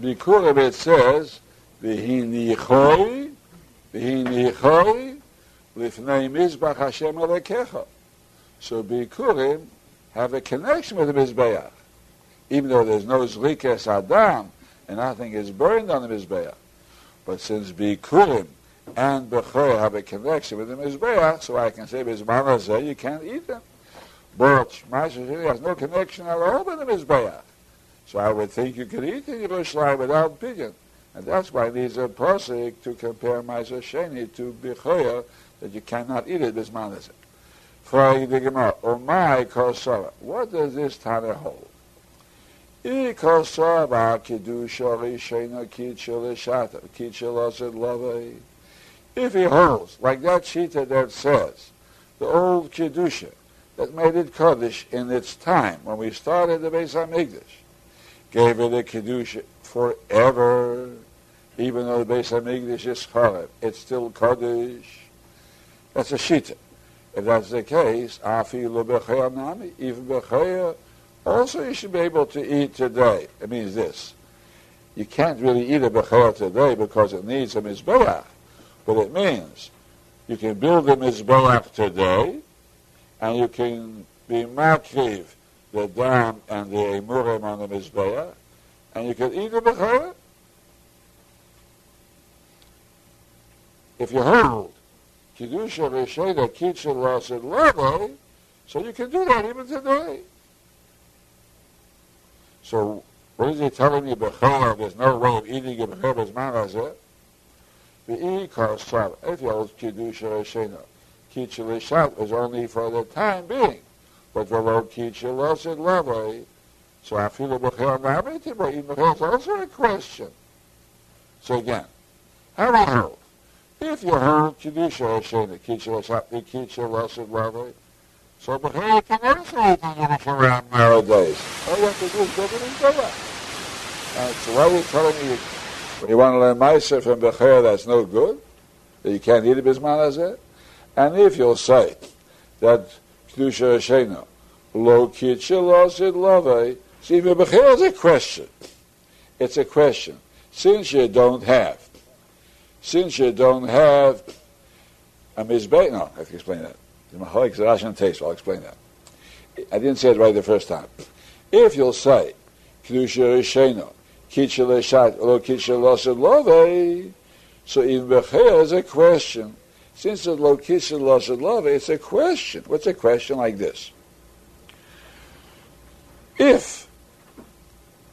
Bikurim it says, V'hinichoi, V'hinichoi, Lifnei Mizbach Hashem Alekecha. So Bikurim have a connection with the Mizbeach. Even though there's no Zrikes Adam, and nothing is burned on the Mizbeach. But since Bikurim and Bechor have a connection with the Mizbeach, so I can say Mizmanazeh, you can't eat them. But Ma'aseh has no connection at all with the Mizbeach. So I would think you could eat in Yerushalayim without pidyon. And that's why there's a posik to compare Ma'aser Sheni to Bichoya, that you cannot eat it bisman is it. Frag the Gemara, Omai Kosara. What does this Tana hold? I Kosara Kedusha Rishena Kitchel Shata, Kitchel Osed Love. If he holds, like that Shita that says, the old Kedusha, that made it Kaddish in its time, when we started the Beis HaMikdash, gave it a Kedusha forever, even though the Beis HaMikdash is Charev. It's still Kaddish. That's a Shita. If that's the case, Afilu Bechaya Nami, even Bechaya, also you should be able to eat today. It means this. You can't really eat a Bechaya today because it needs a Mizbeach. But it means you can build a Mizbeach today, and you can be makriv the dam and the emurim on the mizbeah, and you can eat the bechorah. If you hold kedusha resheda kitchen and leve, so you can do that even today. So what is he telling you bechorah? There's no way of eating a bechorah manazeh. The ikar you hold kedusha resheda kitchen lishat is only for the time being. But the Lord teacher loves it lovely. So I feel b'chel nabit, but even it's also a question. So again, do you hold? If you hold Kedusha Hashem, the Kitcha the Kitcha loves it lovely, so b'chel you can also eat the around nowadays. All you have to do is go. And so why are you telling me when you want to learn Ma'aser from Bechir that's no good, that you can't eat it bisman as it? And if you'll say that Kedusha Hashena. Lo kitcha losid love. See, Mebechel is a question. It's a question. Since you don't have, since you don't have a mizbeh, no, I have to explain that. I'll explain that. I didn't say it right the first time. If you'll say, Kedusha Kitcha Leshat, Lo Kitcha Losid so in Bechel is a question. Since it's location lost love, it's a question. What's a question like this? If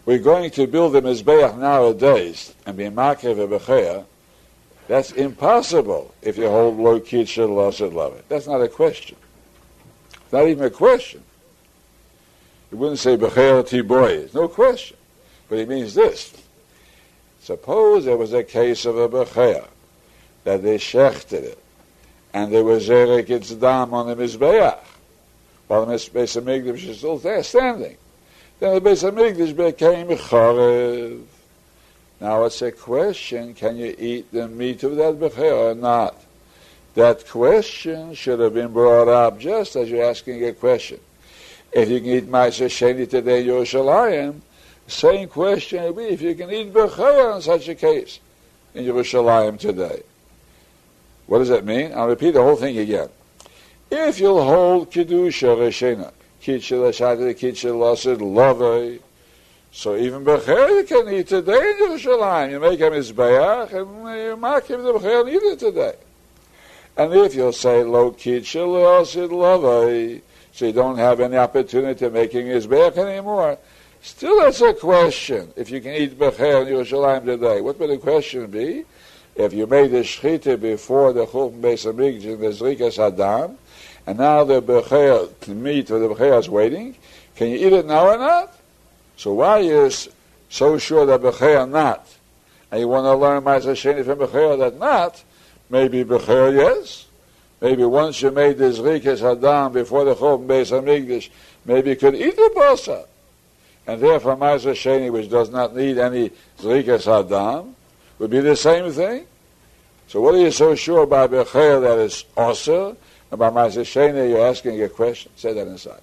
we're going to build a Mizbeach nowadays and be Makev Becheya, that's impossible if you hold low kitcha lost love. it. That's not a question. Not even a question. You wouldn't say Becheya Tiboy. No question. But it means this. Suppose there was a case of a Becheya that they shechted it and there was Zerek its dam on the Mizbeach, while the HaMikdash is still there, standing. Then the Beis HaMikdash became Chorev. Now it's a question, can you eat the meat of that Becher or not? That question should have been brought up just as you're asking a question. If you can eat Ma'aser Sheni today Yerushalayim, same question would be if you can eat Becher in such a case in Yerushalayim today. What does that mean? I'll repeat the whole thing again. If you'll hold Kedusha Reshena, Kitchel Ashadi, Kitchel Lasid, Lovei, so even Becher you can eat today in Yerushalayim. You make him his bayach and you mark him the Becher and eat it today. And if you'll say Lo Kitchel Lasid, Lovei, so you don't have any opportunity of making his bayach anymore, still that's a question. If you can eat Becher in Yerushalayim today, what would the question be? if you made the shchita before the chulm beis hamikdash the zrikas adam, and now the becher meat or the becher is waiting, can you eat it now or not? So why you so sure that becher not, and you want to learn ma'aser sheni from becher that not? Maybe becher yes. Maybe once you made this zrikas adam before the chulm beis hamikdash, maybe you could eat the basa. And therefore, Ma'aser Sheni, which does not need any Zrikas Adam, would be the same thing. So what are you so sure about Bechel that is also? About Ma'aseh Sheni, you're asking a question. Say that inside.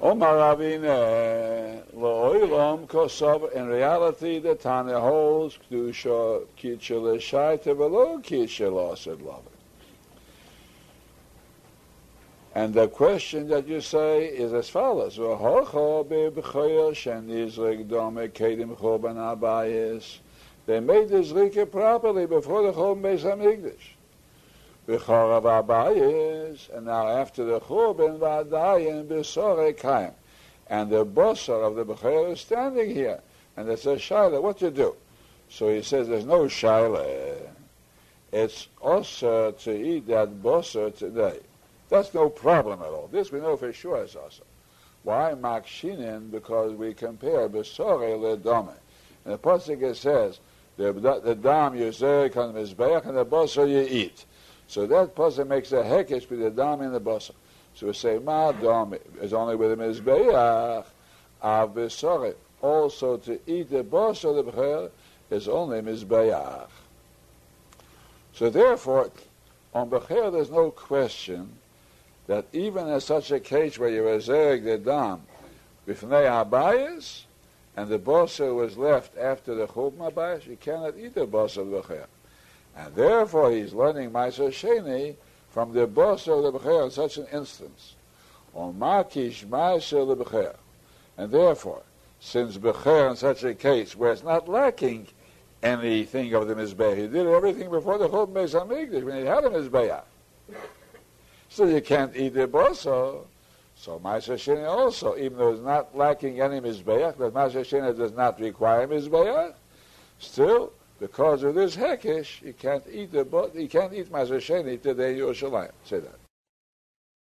Omar Ravina, Lo'ilam. In reality, the Tana holds kedusha kitchel shaita velo kitchel said love. And the question that you say is as follows: They made the zrika properly before the whole Beis Hamikdash. And now after the Churban, Vadayin B'sorei Kaim. And the bosser of the Bechor is standing here. And it says, Shaila, what you do? So he says, there's no Shaila. It's also to eat that bosser today. That's no problem at all. This we know for sure is also. Why makshinin? Because we compare besore ledome. And the pasuk says the the dam you say and the basar you eat. So that pasuk makes a hekesh with the dam in the basar. So we say ma dam is only with the mizbeach av besore. Also to eat the basar the bechel is only mizbeach. So therefore, on bechel there's no question that even in such a case where you reserve the dam b'fnei habayis, and the bosa was left after the chub habayis, you cannot eat the bosa of the b'cher. And therefore he's learning Maisa Sheni from the bosa of the b'cher in such an instance. On makish Maisa the. And therefore, since b'cher in such a case where it's not lacking anything of the mizbeah, he did everything before the chub Beis when he had a mizbeah. So you can't eat the boso. So Ma'aser Sheni also, even though it's not lacking any Mizbeach, but Ma'aser Sheni does not require Mizbeach, still, because of this Hekesh, he can't eat the you can't eat Ma'aser Sheni today in Yerushalayim. Say that.